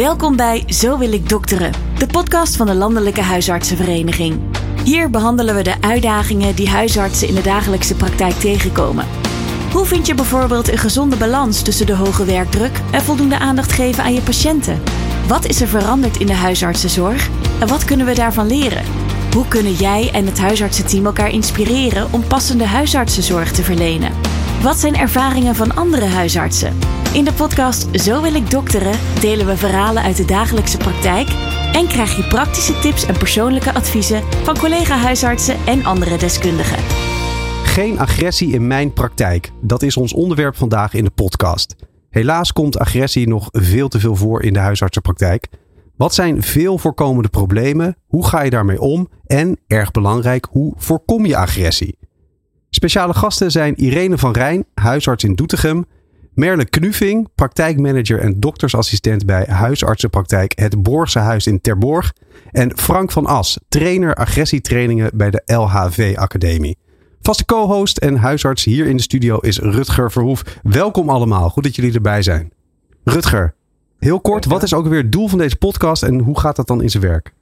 Welkom bij Zo wil ik dokteren, de podcast van de Landelijke Huisartsenvereniging. Hier behandelen we de uitdagingen die huisartsen in de dagelijkse praktijk tegenkomen. Hoe vind je bijvoorbeeld een gezonde balans tussen de hoge werkdruk en voldoende aandacht geven aan je patiënten? Wat is er veranderd in de huisartsenzorg en wat kunnen we daarvan leren? Hoe kunnen jij en het huisartsenteam elkaar inspireren om passende huisartsenzorg te verlenen? Wat zijn ervaringen van andere huisartsen? In de podcast Zo wil ik dokteren delen we verhalen uit de dagelijkse praktijk en krijg je praktische tips en persoonlijke adviezen van collega-huisartsen en andere deskundigen. Geen agressie in mijn praktijk. Dat is ons onderwerp vandaag in de podcast. Helaas komt agressie nog veel te veel voor in de huisartsenpraktijk. Wat zijn veel voorkomende problemen? Hoe ga je daarmee om? En, erg belangrijk, hoe voorkom je agressie? Speciale gasten zijn Irene van Rijn, huisarts in Doetinchem. Merle Knuving, praktijkmanager en doktersassistent bij huisartsenpraktijk Het Borgse Huis in Terborg. En Frank van As, trainer agressietrainingen bij de LHV Academie. Vaste co-host en huisarts hier in de studio is Rutger Verhoef. Welkom allemaal, goed dat jullie erbij zijn. Rutger, heel kort, wat is ook weer het doel van deze podcast en hoe gaat dat dan in zijn werk?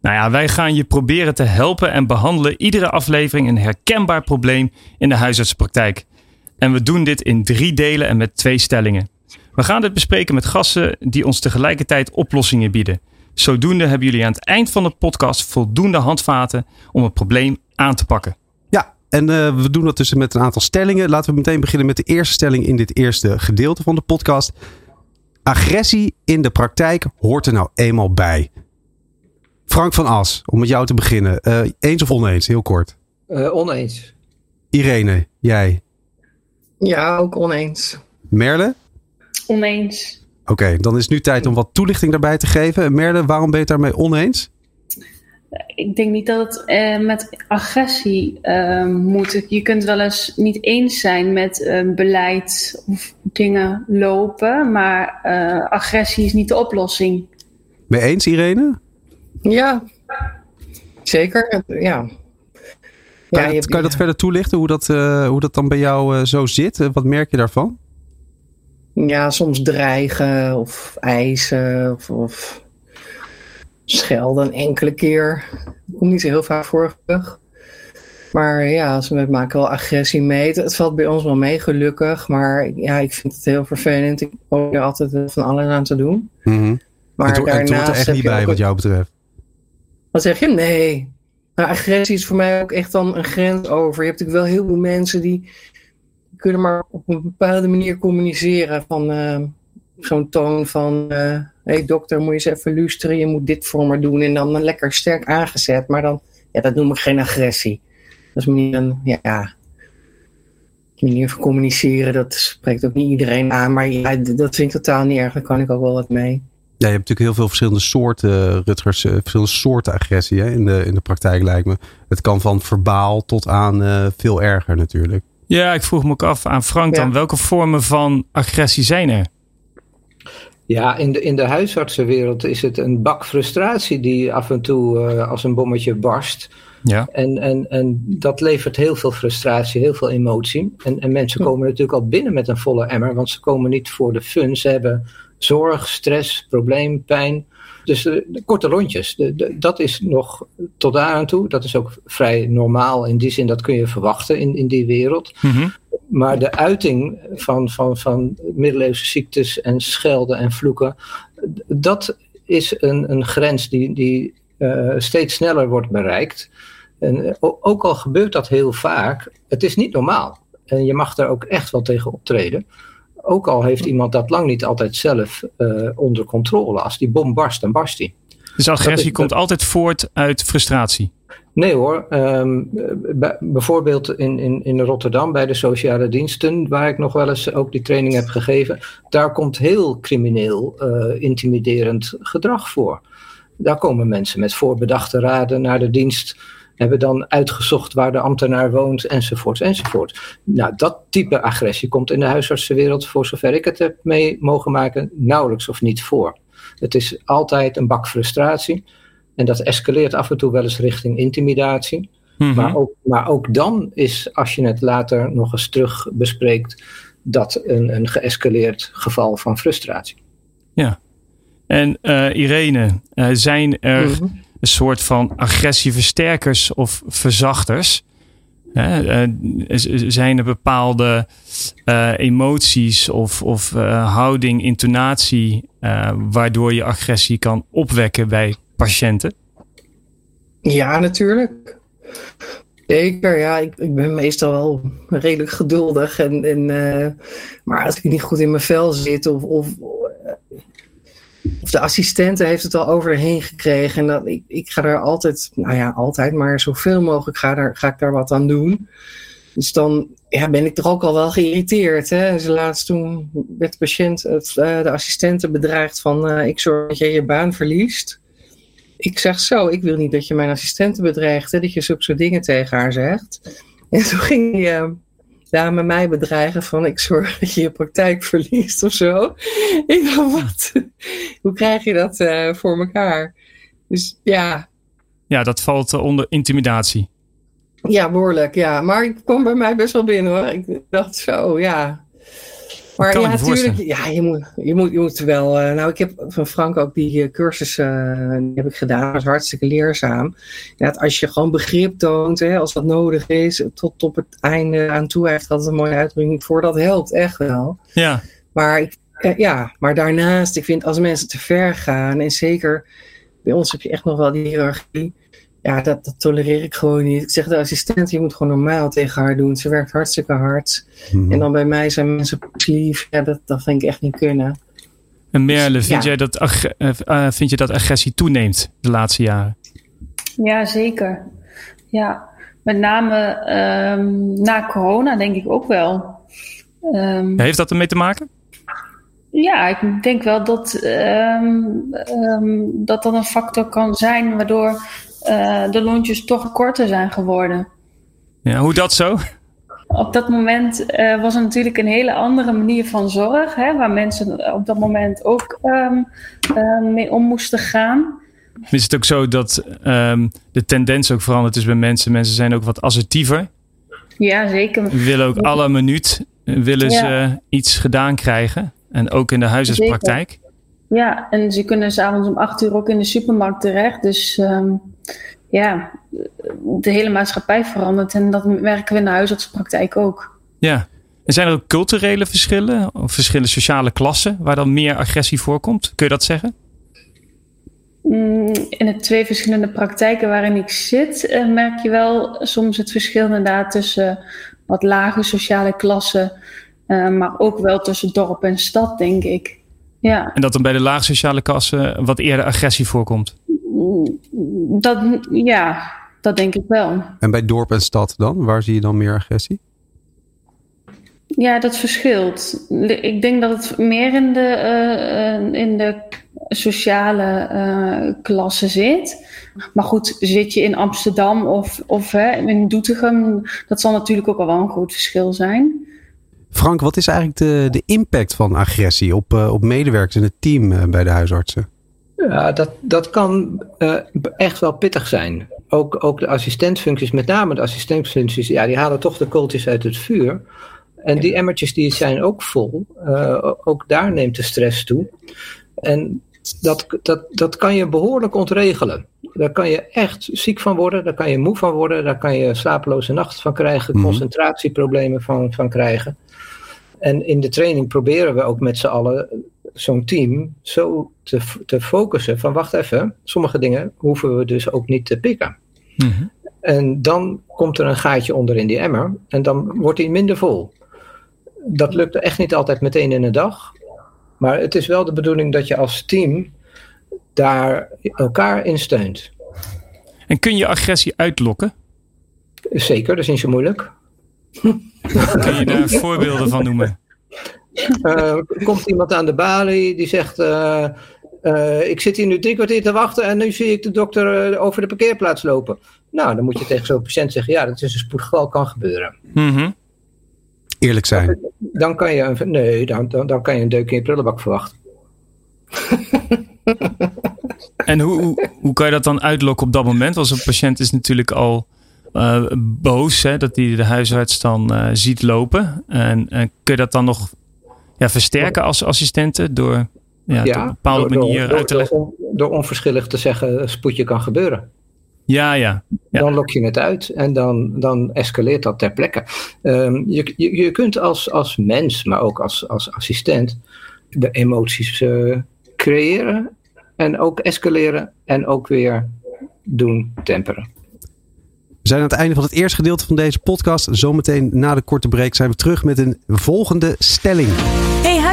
Nou ja, wij gaan je proberen te helpen en behandelen iedere aflevering een herkenbaar probleem in de huisartsenpraktijk. En we doen dit in drie delen en met twee stellingen. We gaan dit bespreken met gasten die ons tegelijkertijd oplossingen bieden. Zodoende hebben jullie aan het eind van de podcast voldoende handvaten om het probleem aan te pakken. Ja, en uh, we doen dat dus met een aantal stellingen. Laten we meteen beginnen met de eerste stelling in dit eerste gedeelte van de podcast. Agressie in de praktijk hoort er nou eenmaal bij. Frank van As, om met jou te beginnen. Uh, eens of oneens, heel kort. Uh, oneens. Irene, jij? Ja, ook oneens. Merle? Oneens. Oké, okay, dan is het nu tijd om wat toelichting daarbij te geven. Merle, waarom ben je het daarmee oneens? Ik denk niet dat het uh, met agressie uh, moet. Je kunt wel eens niet eens zijn met uh, beleid of dingen lopen, maar agressie is niet de oplossing. Mee eens, Irene? Ja, zeker. Ja. Kan, ja, je, kan je dat verder toelichten, hoe dat, uh, hoe dat dan bij jou uh, zo zit? Wat merk je daarvan? Ja, soms dreigen of eisen of, of schelden enkele keer. Dat komt niet zo heel vaak voor. Maar ja, ze maken wel agressie mee. Het valt bij ons wel mee, gelukkig. Maar ja, ik vind het heel vervelend. Ik probeer altijd van alles aan te doen. Mm -hmm. Maar het, daarnaast het hoort er echt niet bij wat jou betreft. Wat zeg je? Nee. Nou, agressie is voor mij ook echt dan een grens over. Je hebt natuurlijk wel heel veel mensen die kunnen maar op een bepaalde manier communiceren. Van uh, zo'n toon van: hé uh, hey dokter, moet je eens even luisteren, je moet dit voor me doen. En dan lekker sterk aangezet. Maar dan, ja, dat noem ik geen agressie. Dat is meer een, ja, manier van communiceren. Dat spreekt ook niet iedereen aan. Maar ja, dat vind ik totaal niet erg. Daar kan ik ook wel wat mee. Ja, je hebt natuurlijk heel veel verschillende soorten, Rutgers, verschillende soorten agressie hè, in, de, in de praktijk lijkt me. Het kan van verbaal tot aan uh, veel erger natuurlijk. Ja, ik vroeg me ook af aan Frank dan, welke vormen van agressie zijn er? Ja, in de, in de huisartsenwereld is het een bak frustratie die af en toe uh, als een bommetje barst. Ja. En, en, en dat levert heel veel frustratie, heel veel emotie. En, en mensen komen natuurlijk al binnen met een volle emmer, want ze komen niet voor de fun. Ze hebben zorg, stress, probleem, pijn. Dus de, de korte rondjes, de, de, dat is nog tot daar aan toe. Dat is ook vrij normaal in die zin, dat kun je verwachten in, in die wereld. Mm -hmm. Maar de uiting van, van, van middeleeuwse ziektes en schelden en vloeken, dat is een, een grens die, die uh, steeds sneller wordt bereikt. En ook al gebeurt dat heel vaak, het is niet normaal. En je mag daar ook echt wel tegen optreden. Ook al heeft iemand dat lang niet altijd zelf uh, onder controle. Als die bom barst, dan barst die. Dus agressie is, komt dat... altijd voort uit frustratie? Nee hoor. Um, bijvoorbeeld in, in, in Rotterdam bij de sociale diensten, waar ik nog wel eens ook die training heb gegeven, daar komt heel crimineel, uh, intimiderend gedrag voor. Daar komen mensen met voorbedachte raden naar de dienst hebben dan uitgezocht waar de ambtenaar woont, enzovoort, enzovoort. Nou, dat type agressie komt in de huisartsenwereld, voor zover ik het heb mee mogen maken, nauwelijks of niet voor. Het is altijd een bak frustratie. En dat escaleert af en toe wel eens richting intimidatie. Mhm. Maar, ook, maar ook dan is, als je het later nog eens terug bespreekt, dat een, een geëscaleerd geval van frustratie. Ja. En uh, Irene, uh, zijn er Mhm. Een soort van agressieversterkers of verzachters? Hè, uh, zijn er bepaalde emoties of, of houding, intonatie, waardoor je agressie kan opwekken bij patiënten? Ja, natuurlijk. Zeker, ja. Ik, ik ben meestal wel redelijk geduldig. En, en, maar als ik niet goed in mijn vel zit of, of, of de assistente heeft het al overheen gekregen. En dat, ik, ik ga daar altijd, nou ja, altijd, maar zoveel mogelijk ga, daar, ga ik daar wat aan doen. Dus dan ja, ben ik toch ook al wel geïrriteerd. Hè? Dus laatst toen werd de patiënt, uh, de assistente bedreigd van uh, ik zorg dat jij je baan verliest ik zeg zo, ik wil niet dat je mijn assistente bedreigt, dat je zulke soort dingen tegen haar zegt. En toen ging die uh, dame mij bedreigen van ik zorg dat je je praktijk verliest of zo. Ik dacht, wat? Hoe krijg je dat uh, voor elkaar? Dus ja. Ja, dat valt uh, onder intimidatie. Ja, behoorlijk, ja. Maar ik kwam bij mij best wel binnen hoor. Ik dacht zo, ja. Maar ja, natuurlijk, ja, je moet, je moet, je moet wel. Uh, nou, ik heb van Frank ook die uh, cursus uh, die heb ik gedaan. Dat is hartstikke leerzaam. Ja, als je gewoon begrip toont, hè, als dat nodig is, tot op het einde aan toe heeft dat een mooie uitdrukking voor. Dat helpt echt wel. Ja. Maar ik, ja, maar daarnaast, ik vind als mensen te ver gaan en zeker bij ons heb je echt nog wel die hiërarchie. Ja, dat, dat tolereer ik gewoon niet. Ik zeg de assistent, je moet gewoon normaal tegen haar doen. Ze werkt hartstikke hard. Mm-hmm. En dan bij mij zijn mensen lief. Ja, dat, dat vind ik echt niet kunnen. En Merle, vind, ja. jij dat, uh, vind je dat agressie toeneemt de laatste jaren? Ja, zeker. Ja, met name um, na corona denk ik ook wel. Um, Heeft dat ermee te maken? Ja, ik denk wel dat um, dat, dat een factor kan zijn waardoor uh, de lontjes toch korter zijn geworden. Ja, hoe dat zo? Op dat moment uh, was er natuurlijk een hele andere manier van zorg, hè, waar mensen op dat moment ook um, uh, mee om moesten gaan. Is het ook zo dat um, de tendens ook veranderd is bij mensen? Mensen zijn ook wat assertiever. Ja, zeker. Willen ook alle minuut willen ja. ze iets gedaan krijgen. En ook in de huisartspraktijk. Zeker. Ja, en ze kunnen s'avonds om acht uur ook in de supermarkt terecht. Dus um, ja, de hele maatschappij verandert. En dat merken we in de huisartsenpraktijk ook. Ja. En zijn er ook culturele verschillen? Of verschillende sociale klassen waar dan meer agressie voorkomt? Kun je dat zeggen? Mm, In de twee verschillende praktijken waarin ik zit, uh, merk je wel soms het verschil inderdaad tussen wat lage sociale klassen, uh, maar ook wel tussen dorp en stad, denk ik. Ja. En dat dan bij de laag sociale klassen wat eerder agressie voorkomt? Dat, ja, dat denk ik wel. En bij dorp en stad dan? Waar zie je dan meer agressie? Ja, dat verschilt. Ik denk dat het meer in de, uh, in de sociale uh, klasse zit. Maar goed, zit je in Amsterdam of, of hè, in Doetinchem, dat zal natuurlijk ook al wel een groot verschil zijn. Frank, wat is eigenlijk de, de impact van agressie op, uh, op medewerkers in het team bij de huisartsen? Ja, dat, dat kan uh, echt wel pittig zijn. Ook, ook de assistentfuncties, met name de assistentfuncties, ja, die halen toch de kooltjes uit het vuur. En die emmertjes die zijn ook vol. Uh, ook daar neemt de stress toe. En dat, dat, dat kan je behoorlijk ontregelen. Daar kan je echt ziek van worden, daar kan je moe van worden, daar kan je slapeloze nachten van krijgen, mm-hmm. concentratieproblemen van, van krijgen. En in de training proberen we ook met z'n allen zo'n team zo te, te focussen van wacht even, sommige dingen hoeven we dus ook niet te pikken. Mm-hmm. En dan komt er een gaatje onder in die emmer en dan wordt die minder vol. Dat lukt echt niet altijd meteen in een dag. Maar het is wel de bedoeling dat je als team daar elkaar in steunt. En kun je agressie uitlokken? Zeker, dat is niet zo moeilijk. Kun je daar voorbeelden van noemen? Uh, komt iemand aan de balie die zegt: uh, uh, Ik zit hier nu drie kwartier te wachten en nu zie ik de dokter over de parkeerplaats lopen. Nou, dan moet je tegen zo'n patiënt zeggen: Ja, dat is een spoedgeval, kan gebeuren. Mm-hmm. Eerlijk zijn. Dan kan je een, nee, dan, dan, dan kan je een deuk in je prullenbak verwachten. en hoe, hoe, hoe kan je dat dan uitlokken op dat moment? Als een patiënt is natuurlijk al boos hè, dat hij de huisarts dan ziet lopen. En, en kun je dat dan nog ja, versterken als assistenten door ja, op een bepaalde door, manier door, uit te leggen. door, door onverschillig te zeggen, spoedje kan gebeuren. Ja, ja. Ja. Dan lok je het uit en dan, dan escaleert dat ter plekke. Ehm, je, je, je kunt als, als mens, maar ook als, als assistent, de emoties eh, creëren en ook escaleren en ook weer doen temperen. We zijn aan het einde van het eerste gedeelte van deze podcast. Zometeen na de korte break zijn we terug met een volgende stelling.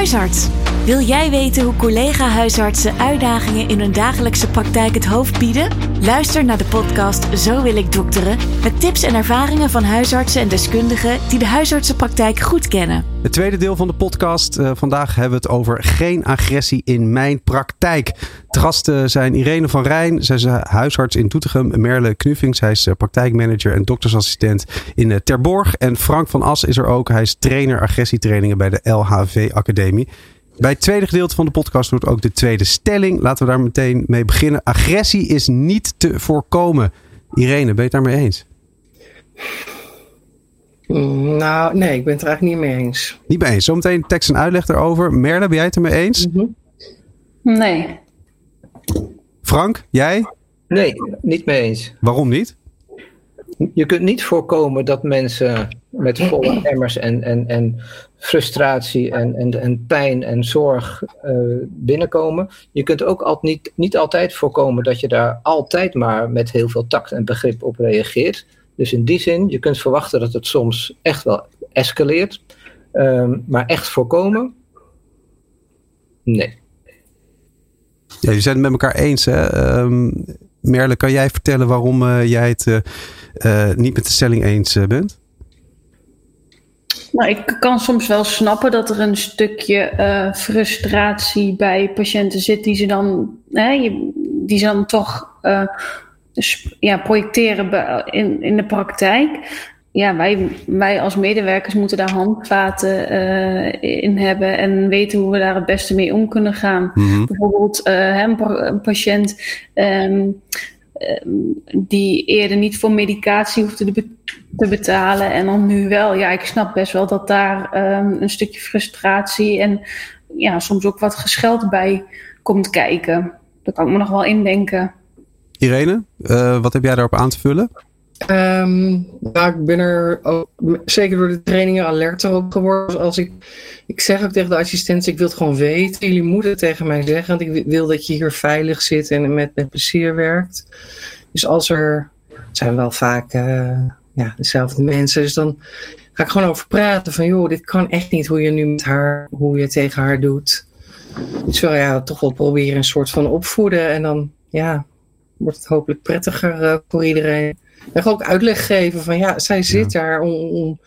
Huisarts, wil jij weten hoe collega-huisartsen uitdagingen in hun dagelijkse praktijk het hoofd bieden? Luister naar de podcast Zo wil ik dokteren met tips en ervaringen van huisartsen en deskundigen die de huisartsenpraktijk goed kennen. Het tweede deel van de podcast. Eh, vandaag hebben we het over geen agressie in mijn praktijk. De gasten zijn Irene van Rijn, zij is eh, huisarts in Doetinchem. Merle Knuvings, hij is eh, praktijkmanager en doktersassistent in Terborg. En Frank van As is er ook. Hij is trainer agressietrainingen bij de LHV Academie. Bij het tweede gedeelte van de podcast wordt ook de tweede stelling. Laten we daar meteen mee beginnen. Agressie is niet te voorkomen. Irene, ben je het daarmee eens? Mm, Nou, nee, ik ben het er eigenlijk niet mee eens. Niet mee eens. Zometeen tekst en uitleg daarover. Merle, ben jij het ermee eens? Mhm. Nee. Frank, jij? Nee, niet mee eens. Waarom niet? Je kunt niet voorkomen dat mensen met volle emmers en, en, en frustratie en, en, en pijn en zorg eh, binnenkomen. Je kunt ook al, niet, niet altijd voorkomen dat je daar altijd maar met heel veel tact en begrip op reageert. Dus in die zin, je kunt verwachten dat het soms echt wel escaleert. Ehm, maar echt voorkomen? Nee. Ja, je zijn het met elkaar eens. Hè? Ehm, Merle, kan jij vertellen waarom eh, jij het eh, eh, niet met de stelling eens bent? Nou, ik kan soms wel snappen dat er een stukje eh, frustratie bij patiënten zit die ze dan, hè, die ze dan toch eh, ja, projecteren in, in de praktijk. Ja, wij, wij als medewerkers moeten daar handvaten eh, in hebben en weten hoe we daar het beste mee om kunnen gaan. Mhm. Bijvoorbeeld eh, een, pa- een patiënt ehm, ehm, die eerder niet voor medicatie hoefde te, be- te betalen en dan nu wel. Ja, ik snap best wel dat daar ehm, een stukje frustratie en ja, soms ook wat gescheld bij komt kijken. Daar kan ik me nog wel indenken. Irene, eh, wat heb jij daarop aan te vullen? Nou, ik ben er ook, zeker door de trainingen alerter op geworden. Als ik, ik zeg ook tegen de assistenten, ik wil het gewoon weten. Jullie moeten tegen mij zeggen, want ik wil dat je hier veilig zit en met, met plezier werkt. Dus als er, het zijn wel vaak eh, ja, dezelfde mensen, dus dan ga ik gewoon over praten van, joh, dit kan echt niet hoe je nu met haar, hoe je tegen haar doet. Dus wel ja, toch wel proberen een soort van opvoeden en dan, ja, wordt het hopelijk prettiger eh, voor iedereen. En ook uitleg geven van ja, zij zit daar om, om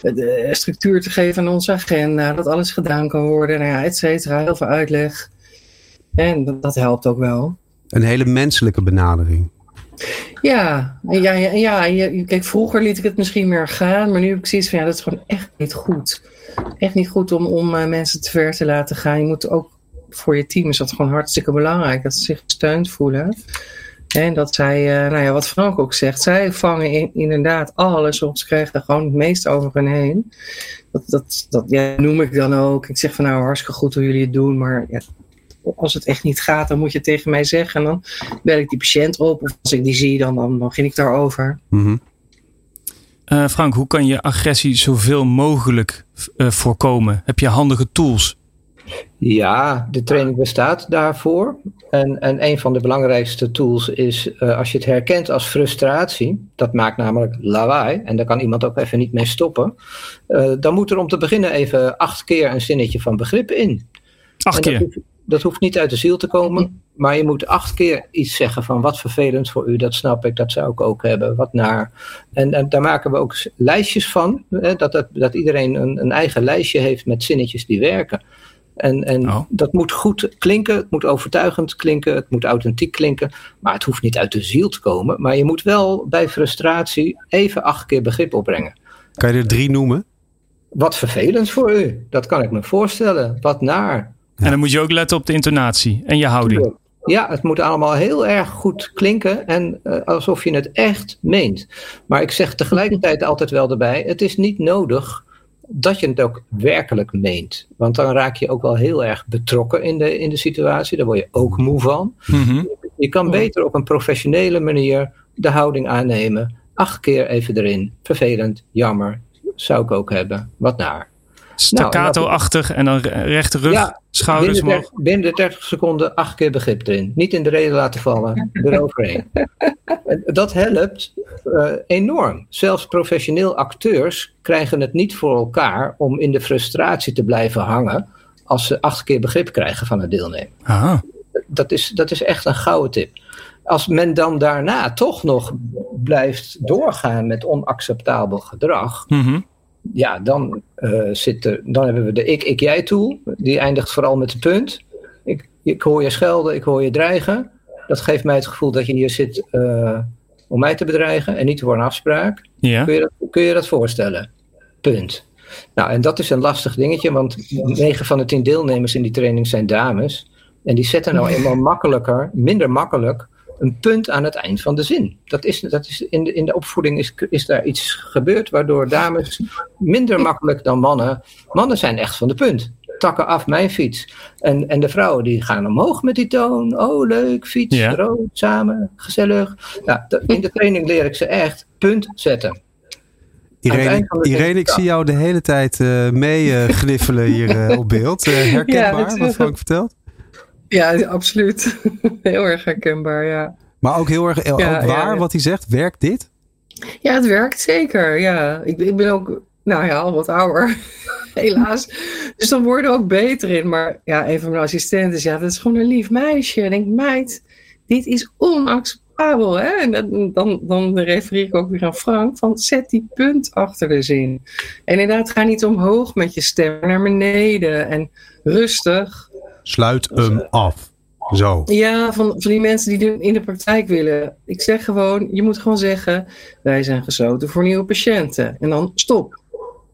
de structuur te geven aan onze agenda, dat alles gedaan kan worden, nou ja, et cetera, heel veel uitleg. En dat, dat helpt ook wel. Een hele menselijke benadering. Ja, ja, ja, ja je, kijk, vroeger liet ik het misschien meer gaan, maar nu heb ik zoiets van ja, dat is gewoon echt niet goed. Echt niet goed om, om eh, mensen te ver te laten gaan. Je moet ook voor je team is dat gewoon hartstikke belangrijk, dat ze zich gesteund voelen. En dat zij, eh, nou ja, wat Frank ook zegt, zij vangen in- inderdaad alles op. Ze krijgen er gewoon het meeste over hun heen. Dat, dat, dat ja, noem ik dan ook. Ik zeg van nou, hartstikke goed hoe jullie het doen, maar ja, als het echt niet gaat, dan moet je tegen mij zeggen. En dan bel ik die patiënt op. Of als ik die zie, dan, dan begin ik daarover. Eh, Frank, hoe kan je agressie zoveel mogelijk eh, voorkomen? Heb je handige tools? Ja, de training bestaat daarvoor. En, en een van de belangrijkste tools is eh, als je het herkent als frustratie, dat maakt namelijk lawaai en daar kan iemand ook even niet mee stoppen, eh, dan moet er om te beginnen even acht keer een zinnetje van begrip in. Acht dat keer. hoeft, dat hoeft niet uit de ziel te komen, maar je moet acht keer iets zeggen van wat vervelend voor u, dat snap ik, dat zou ik ook hebben, wat naar. En, en daar maken we ook lijstjes van, hè, dat, dat, dat iedereen een, een eigen lijstje heeft met zinnetjes die werken. En, en Oh. dat moet goed klinken, het moet overtuigend klinken, het moet authentiek klinken, maar het hoeft niet uit de ziel te komen. Maar je moet wel bij frustratie even acht keer begrip opbrengen. Kan je er drie noemen? Wat vervelend voor u, dat kan ik me voorstellen. Wat naar. En dan moet je ook letten op de intonatie en je houding. Ja, het moet allemaal heel erg goed klinken en eh, alsof je het echt meent. Maar ik zeg tegelijkertijd altijd wel erbij: het is niet nodig dat je het ook werkelijk meent. Want dan raak je ook wel heel erg betrokken in de, in de situatie. Daar word je ook moe van. Mhm. Je kan beter op een professionele manier de houding aannemen. Acht keer even erin. Vervelend, jammer. Zou ik ook hebben. Wat naar. Staccato-achtig en dan rechte rug, Ja, schouders binnen, omhoog. binnen de 30 seconden acht keer begrip erin. Niet in de reden laten vallen, eroverheen. En Dat helpt eh, enorm. Zelfs professioneel acteurs krijgen het niet voor elkaar om in de frustratie te blijven hangen als ze acht keer begrip krijgen van het deelnemen. Aha. Dat is, dat is echt een gouden tip. Als men dan daarna toch nog blijft doorgaan met onacceptabel gedrag, Mhm. Ja, dan, eh, zit er, dan hebben we de ik-ik-jij tool. Die eindigt vooral met de punt. Ik, ik hoor je schelden, ik hoor je dreigen. Dat geeft mij het gevoel dat je hier zit eh, om mij te bedreigen en niet voor een afspraak. Ja. Kun je, dat, kun je dat voorstellen? Punt. Nou, en dat is een lastig dingetje, want 9 van de 10 deelnemers in die training zijn dames. En die zetten nou eenmaal makkelijker, minder makkelijk, een punt aan het eind van de zin. Dat is, dat is in, de, in de opvoeding is, is daar iets gebeurd waardoor dames minder makkelijk dan mannen. Mannen zijn echt van de punt. Takken af mijn fiets. En, en de vrouwen die gaan omhoog met die toon. Oh, leuk, fiets, Ja. rood, samen, gezellig. Ja, de- in de training leer ik ze echt punt zetten. Irene, Irene, ik zie jou de hele tijd eh mee eh, gniffelen hier eh, op beeld. Eh, herkenbaar, Ja, wat Frank vertelt? Ja, absoluut. Heel erg herkenbaar, ja. Maar ook heel erg eh, ook ja, waar ja. wat hij zegt. Werkt dit? Ja, het werkt zeker. Ja, ik, ik ben ook, nou ja, al wat ouder. Helaas. Dus dan worden we ook beter in. Maar ja, een van mijn assistenten ja, dat is gewoon een lief meisje. En ik denk, meid, dit is onacceptabel. Hè? En dan, dan, dan refereer ik ook weer aan Frank. Van zet die punt achter de zin. En inderdaad, ga niet omhoog met je stem naar beneden. En rustig. Sluit hem af. Zo. Ja, van, van die mensen die in de praktijk willen. Ik zeg gewoon, je moet gewoon zeggen, wij zijn gesloten voor nieuwe patiënten. En dan stop.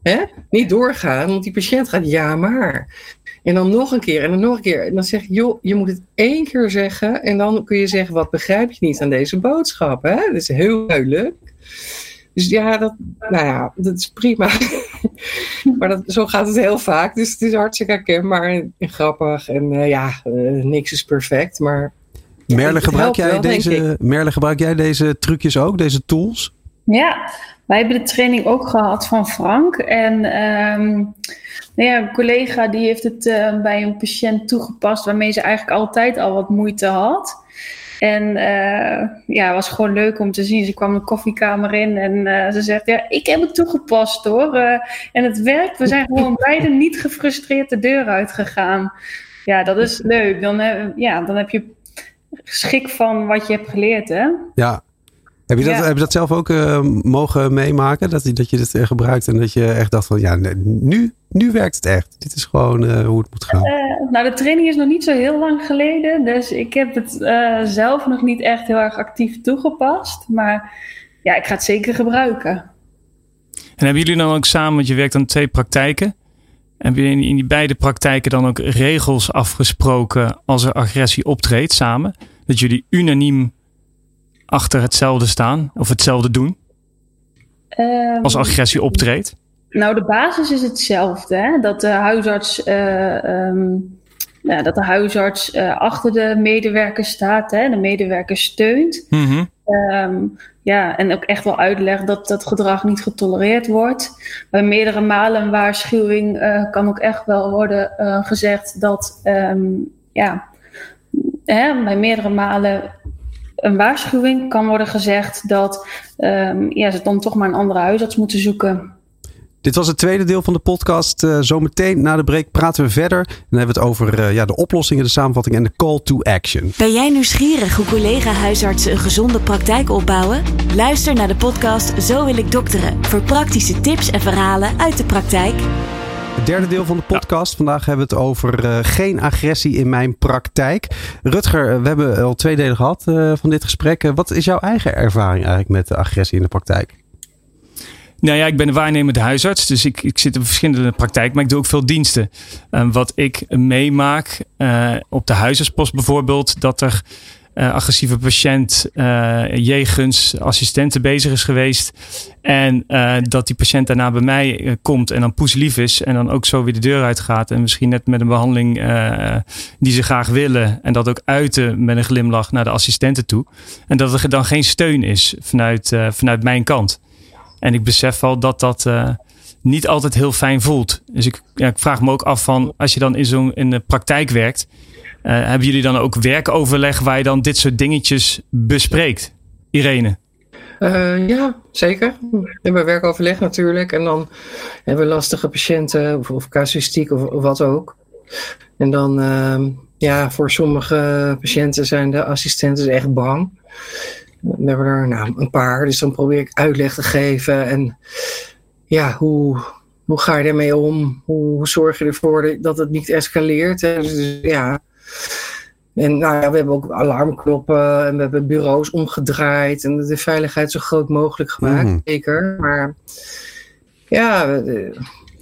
Hè? Niet doorgaan, want die patiënt gaat ja maar. En dan nog een keer en dan nog een keer. En dan zeg je, joh, je moet het één keer zeggen. En dan kun je zeggen, wat begrijp je niet aan deze boodschap? Hè? Dat is heel duidelijk. Dus ja, dat, nou ja, dat is prima. maar dat, zo gaat het heel vaak. Dus het is hartstikke herkenbaar en, en grappig. En eh, ja, eh, niks is perfect. Maar Merle, gebruik jij, wel, deze, Merle, gebruik jij deze trucjes ook, deze tools? Ja, wij hebben de training ook gehad van Frank. En ehm, nou ja, een collega die heeft het eh, bij een patiënt toegepast waarmee ze eigenlijk altijd al wat moeite had. En eh, ja, het was gewoon leuk om te zien. Ze kwam de koffiekamer in en eh, ze zegt: Ja, ik heb het toegepast hoor. Eh, en het werkt. We zijn gewoon beide niet gefrustreerd de deur uitgegaan. Ja, dat is leuk. Dan, ja, dan heb je schik van wat je hebt geleerd, hè? Ja. Heb je dat, Ja. heb je dat zelf ook eh, mogen meemaken? Dat, dat je dit eh, gebruikt en dat je echt dacht van ja, nu, nu werkt het echt. Dit is gewoon eh, hoe het moet gaan. Eh, nou, de training is nog niet zo heel lang geleden. Dus ik heb het eh, zelf nog niet echt heel erg actief toegepast. Maar ja, ik ga het zeker gebruiken. En hebben jullie dan ook samen, want je werkt aan twee praktijken. Hebben jullie in die beide praktijken dan ook regels afgesproken als er agressie optreedt samen? Dat jullie unaniem achter hetzelfde staan of hetzelfde doen Ehm, als agressie optreedt? Nou, de basis is hetzelfde. Hè? Dat de huisarts, eh, ehm, ja, dat de huisarts eh, achter de medewerker staat, hè? de medewerker steunt. Mhm. Ehm, ja, en ook echt wel uitlegt dat dat gedrag niet getolereerd wordt. Bij meerdere malen een waarschuwing eh, kan ook echt wel worden gezegd dat, ja, hè, bij meerdere malen een waarschuwing kan worden gezegd dat ehm, ja, ze dan toch maar een andere huisarts moeten zoeken. Dit was het tweede deel van de podcast. Eh, zometeen na de break praten we verder. En dan hebben we het over eh, ja, de oplossingen, de samenvatting en de call to action. Ben jij nieuwsgierig hoe collega-huisartsen een gezonde praktijk opbouwen? Luister naar de podcast Zo wil ik dokteren voor praktische tips en verhalen uit de praktijk. Het derde deel van de podcast. Vandaag hebben we het over eh, geen agressie in mijn praktijk. Rutger, we hebben al twee delen gehad eh, van dit gesprek. Eh, wat is jouw eigen ervaring eigenlijk met de agressie in de praktijk? Nou ja, ik ben een waarnemende huisarts, dus ik, ik zit in verschillende praktijken, maar ik doe ook veel diensten. En wat ik meemaak op de huisartspost bijvoorbeeld, dat er uh, agressieve patiënt uh, jegens assistenten bezig is geweest. En uh, dat die patiënt daarna bij mij komt en dan poeslief is. En dan ook zo weer de deur uitgaat. En misschien net met een behandeling die ze graag willen. En dat ook uiten met een glimlach naar de assistenten toe. En dat er dan geen steun is vanuit, vanuit mijn kant. En ik besef al dat dat niet altijd heel fijn voelt. Dus ik, ja, ik vraag me ook af van als je dan in zo'n in de praktijk werkt hebben jullie dan ook werkoverleg waar je dan dit soort dingetjes bespreekt? Irene? Uh, ja, zeker. We hebben werkoverleg natuurlijk. En dan hebben we lastige patiënten of, of casuïstiek of, of, wat ook. En dan, uh, ja, voor sommige patiënten zijn de assistenten echt bang. We hebben er nou, een paar, dus dan probeer ik uitleg te geven. En ja, hoe, hoe ga je ermee om? Hoe, zorg je ervoor dat het niet escaleert? Dus, ja, en nou ja, we hebben ook alarmknoppen en we hebben bureaus omgedraaid en de veiligheid zo groot mogelijk gemaakt, mm. zeker. Maar ja,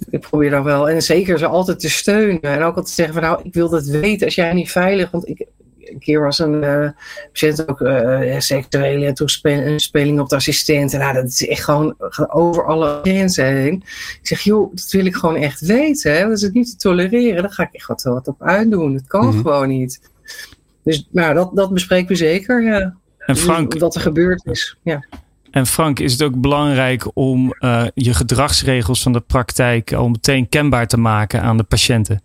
ik probeer dan wel, en zeker ze altijd te steunen en ook altijd te zeggen van nou, ik wil dat weten als jij niet veilig, want ik, een keer was een uh, patiënt ook uh, seksuele toespeling op de assistent. En nou, dat is echt gewoon over alle grenzen heen. Ik zeg, joh, dat wil ik gewoon echt weten. Hè? Dat is het niet te tolereren. Daar ga ik echt wat, wat op uitdoen. Het kan mhm. gewoon niet. Dus nou, dat, dat bespreken we zeker. Ja. En Frank, wat er gebeurd is. Ja. En Frank, is het ook belangrijk om uh, je gedragsregels van de praktijk al meteen kenbaar te maken aan de patiënten?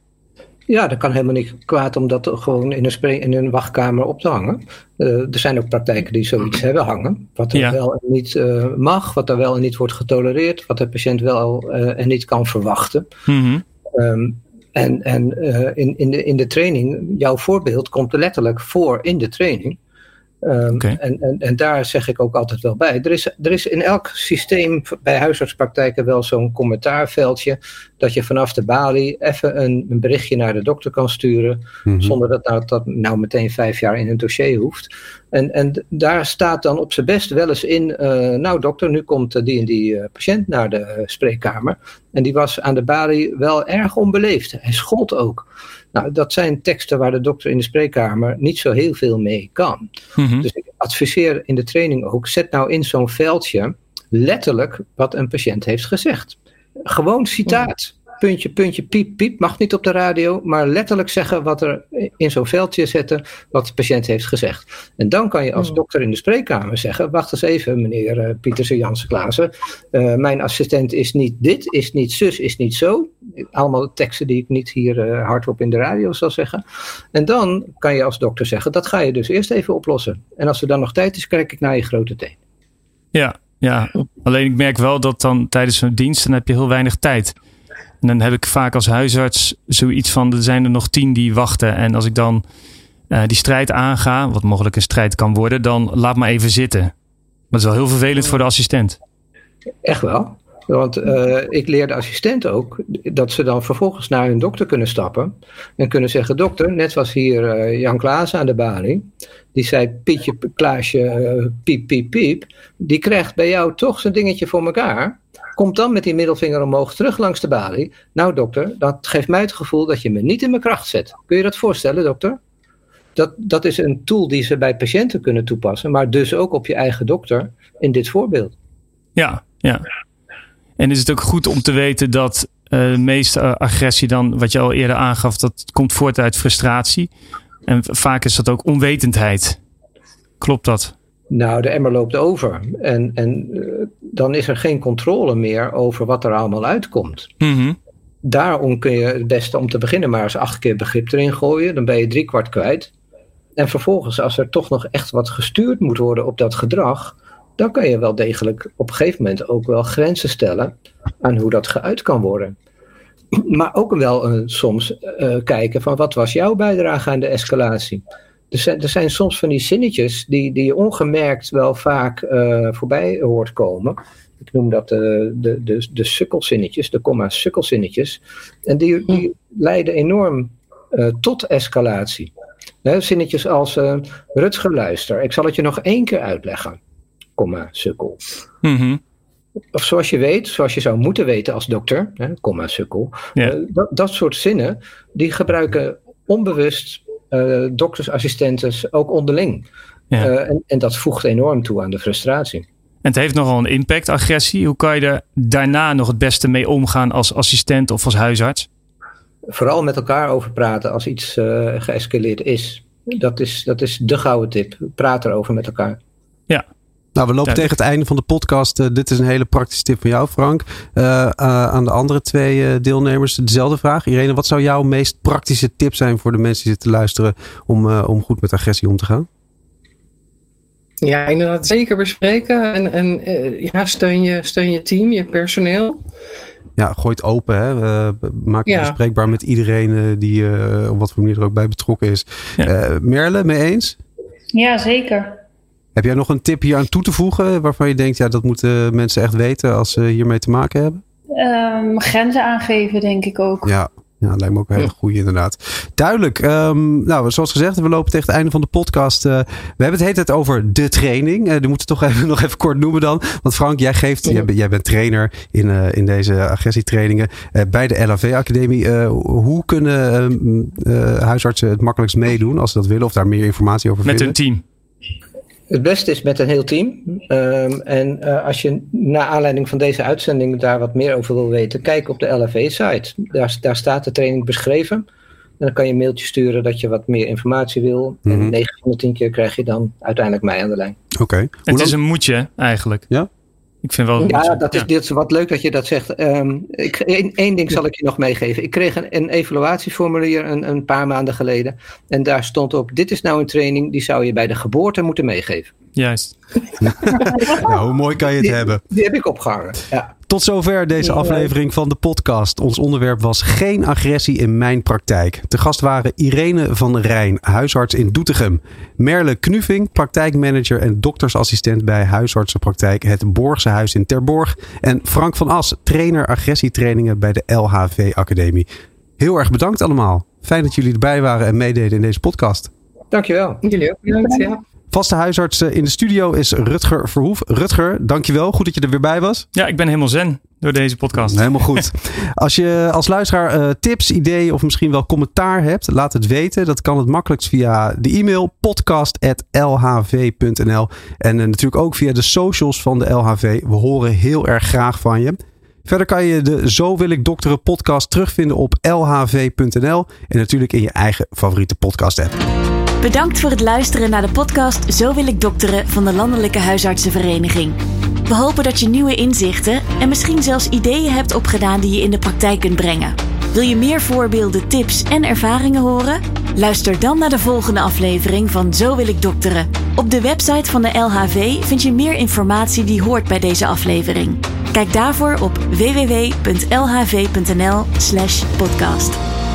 Ja, dat kan helemaal niet kwaad om dat gewoon in een, in een wachtkamer op te hangen. Uh, er zijn ook praktijken die zoiets hebben hangen. Wat er wel en niet uh, mag, wat er wel en niet wordt getolereerd, wat de patiënt wel uh, en niet kan verwachten. Mm -hmm. um, en en in, in, de, in de training, jouw voorbeeld komt er letterlijk voor in de training. Um, en, en, en daar zeg ik ook altijd wel bij. Er is, er is in elk systeem bij huisartspraktijken wel zo'n commentaarveldje. Dat je vanaf de balie even een, een berichtje naar de dokter kan sturen. Mm -hmm. Zonder dat, nou, dat nou meteen vijf jaar in een dossier hoeft. En, en daar staat dan op zijn best wel eens in. Uh, nou, dokter, nu komt die en die uh, patiënt naar de uh, spreekkamer. En die was aan de balie wel erg onbeleefd. Hij schold ook. Nou, dat zijn teksten waar de dokter in de spreekkamer niet zo heel veel mee kan. Mm-hmm. Dus ik adviseer in de training ook, zet nou in zo'n veldje letterlijk wat een patiënt heeft gezegd. Gewoon citaat puntje, puntje, piep, piep, mag niet op de radio, maar letterlijk zeggen wat er in zo'n veldje zetten, wat de patiënt heeft gezegd. En dan kan je als hmm. dokter in de spreekkamer zeggen, wacht eens even meneer uh, Pietersen, Jansen, Klaassen, uh, mijn assistent is niet dit, is niet zus, is niet zo. Allemaal teksten die ik niet hier uh, hardop in de radio zal zeggen. En dan kan je als dokter zeggen, dat ga je dus eerst even oplossen. En als er dan nog tijd is, kijk ik naar je grote teen. Ja, ja, alleen ik merk wel dat dan tijdens zo'n dienst, dan heb je heel weinig tijd. En dan heb ik vaak als huisarts zoiets van: er zijn er nog tien die wachten. En als ik dan uh, die strijd aanga, wat mogelijk een strijd kan worden, dan laat me even zitten. Maar dat is wel heel vervelend voor de assistent. Echt wel. Want uh, ik leer de assistent ook dat ze dan vervolgens naar hun dokter kunnen stappen. En kunnen zeggen: Dokter, net was hier uh, Jan Klaas aan de balie. Die zei: Pietje, Klaasje, piep, piep, piep. Die krijgt bij jou toch zijn dingetje voor elkaar. Komt dan met die middelvinger omhoog terug langs de balie. Nou dokter, dat geeft mij het gevoel dat je me niet in mijn kracht zet. Kun je dat voorstellen dokter? Dat, dat is een tool die ze bij patiënten kunnen toepassen, maar dus ook op je eigen dokter in dit voorbeeld. Ja, ja. En is het ook goed om te weten dat uh, de meeste agressie dan, wat je al eerder aangaf, dat komt voort uit frustratie. En vaak is dat ook onwetendheid. Klopt dat? Nou, de emmer loopt over. En, en uh, dan is er geen controle meer over wat er allemaal uitkomt. Mm-hmm. Daarom kun je het beste om te beginnen maar eens acht keer begrip erin gooien. Dan ben je drie kwart kwijt. En vervolgens, als er toch nog echt wat gestuurd moet worden op dat gedrag, dan kan je wel degelijk op een gegeven moment ook wel grenzen stellen aan hoe dat geuit kan worden. Maar ook wel uh, soms uh, kijken van wat was jouw bijdrage aan de escalatie? er zijn, er zijn soms van die zinnetjes die, die je ongemerkt wel vaak uh, voorbij hoort komen. Ik noem dat de, de, de, de sukkelzinnetjes, de komma sukkelzinnetjes. En die, die leiden enorm tot escalatie. He, zinnetjes als Rutger luister, ik zal het je nog één keer uitleggen. Komma sukkel. Mm -hmm. Of zoals je weet, zoals je zou moeten weten als dokter, hè, komma sukkel. Ja. dat, dat soort zinnen, die gebruiken onbewust uh, doktersassistenten, ook onderling. Ja. en, en dat voegt enorm toe aan de frustratie. En het heeft nogal een impact, agressie. Hoe kan je er daarna nog het beste mee omgaan als assistent of als huisarts? Vooral met elkaar over praten als iets uh, geëscaleerd is. Dat is, dat is de gouden tip. Praat erover met elkaar. Ja. Nou, we lopen tegen het einde van de podcast. Uh, dit is een hele praktische tip van jou, Frank. Uh, aan de andere twee deelnemers dezelfde vraag. Irene, wat zou jouw meest praktische tip zijn voor de mensen die zitten luisteren om, om goed met agressie om te gaan? Ja, inderdaad, zeker bespreken. En, en ja, steun, je, steun je team, je personeel ja, gooi het open. Hè? Uh, maak het bespreekbaar met iedereen die uh, op wat voor manier er ook bij betrokken is. Ja. Merle, mee eens? Ja, zeker. Heb jij nog een tip hier aan toe te voegen waarvan je denkt, ja, dat moeten mensen echt weten als ze hiermee te maken hebben? Um, grenzen aangeven, denk ik ook. Ja, ja, lijkt me ook een hele goede inderdaad. Duidelijk. Um, nou, zoals gezegd, we lopen tegen het einde van de podcast. Uh, we hebben het hele tijd over de training. Uh, die moeten we toch even, nog even kort noemen dan. Want Frank, jij geeft, jij, jij, bent trainer in, uh, in deze agressietrainingen bij de LAV Academie. hoe kunnen huisartsen het makkelijkst meedoen als ze dat willen of daar meer informatie over Met vinden? Met hun team. Het beste is met een heel team. Um, en uh, als je na aanleiding van deze uitzending daar wat meer over wil weten, kijk op de LFV-site. Daar, daar staat de training beschreven. En dan kan je een mailtje sturen dat je wat meer informatie wil. Mm -hmm. En 9 van de 10 keer krijg je dan uiteindelijk mij aan de lijn. Oké. Okay. Het is een moedje eigenlijk. Ja? Ik vind wel. Ja, dat is, ja. dit is wat leuk dat je dat zegt. Um, ik, één, één ding zal ik je nog meegeven. Ik kreeg een, een evaluatieformulier een, een, paar maanden geleden. En daar stond op: Dit is nou een training die zou je bij de geboorte moeten meegeven. Juist. nou, hoe mooi kan je het die, hebben? Die heb ik opgehangen. Ja. Tot zover deze aflevering van de podcast. Ons onderwerp was geen agressie in mijn praktijk. Te gast waren Irene van der Rijn, huisarts in Doetinchem. Merle Knuving, praktijkmanager en doktersassistent bij huisartsenpraktijk Het Borgse Huis in Terborg. En Frank van As, trainer agressietrainingen bij de LHV Academie. Heel erg bedankt allemaal. Fijn dat jullie erbij waren en meededen in deze podcast. Dankjewel. Jullie ook bedankt. Ja. Vaste huisarts in de studio is Rutger Verhoef. Rutger, dankjewel. Goed dat je er weer bij was. Ja, ik ben helemaal zen door deze podcast. Helemaal goed. Als je als luisteraar uh, tips, ideeën of misschien wel commentaar hebt, laat het weten. Dat kan het makkelijkst via de e-mail podcast.lhv.nl en uh, natuurlijk ook via de socials van de LHV. We horen heel erg graag van je. Verder kan je de Zo wil ik dokteren podcast terugvinden op lhv.nl en natuurlijk in je eigen favoriete podcast app. Bedankt voor het luisteren naar de podcast Zo wil ik dokteren van de Landelijke Huisartsenvereniging. We hopen dat je nieuwe inzichten en misschien zelfs ideeën hebt opgedaan die je in de praktijk kunt brengen. Wil je meer voorbeelden, tips en ervaringen horen? Luister dan naar de volgende aflevering van Zo wil ik dokteren. Op de website van de LHV vind je meer informatie die hoort bij deze aflevering. Kijk daarvoor op www.lhv.nl/podcast.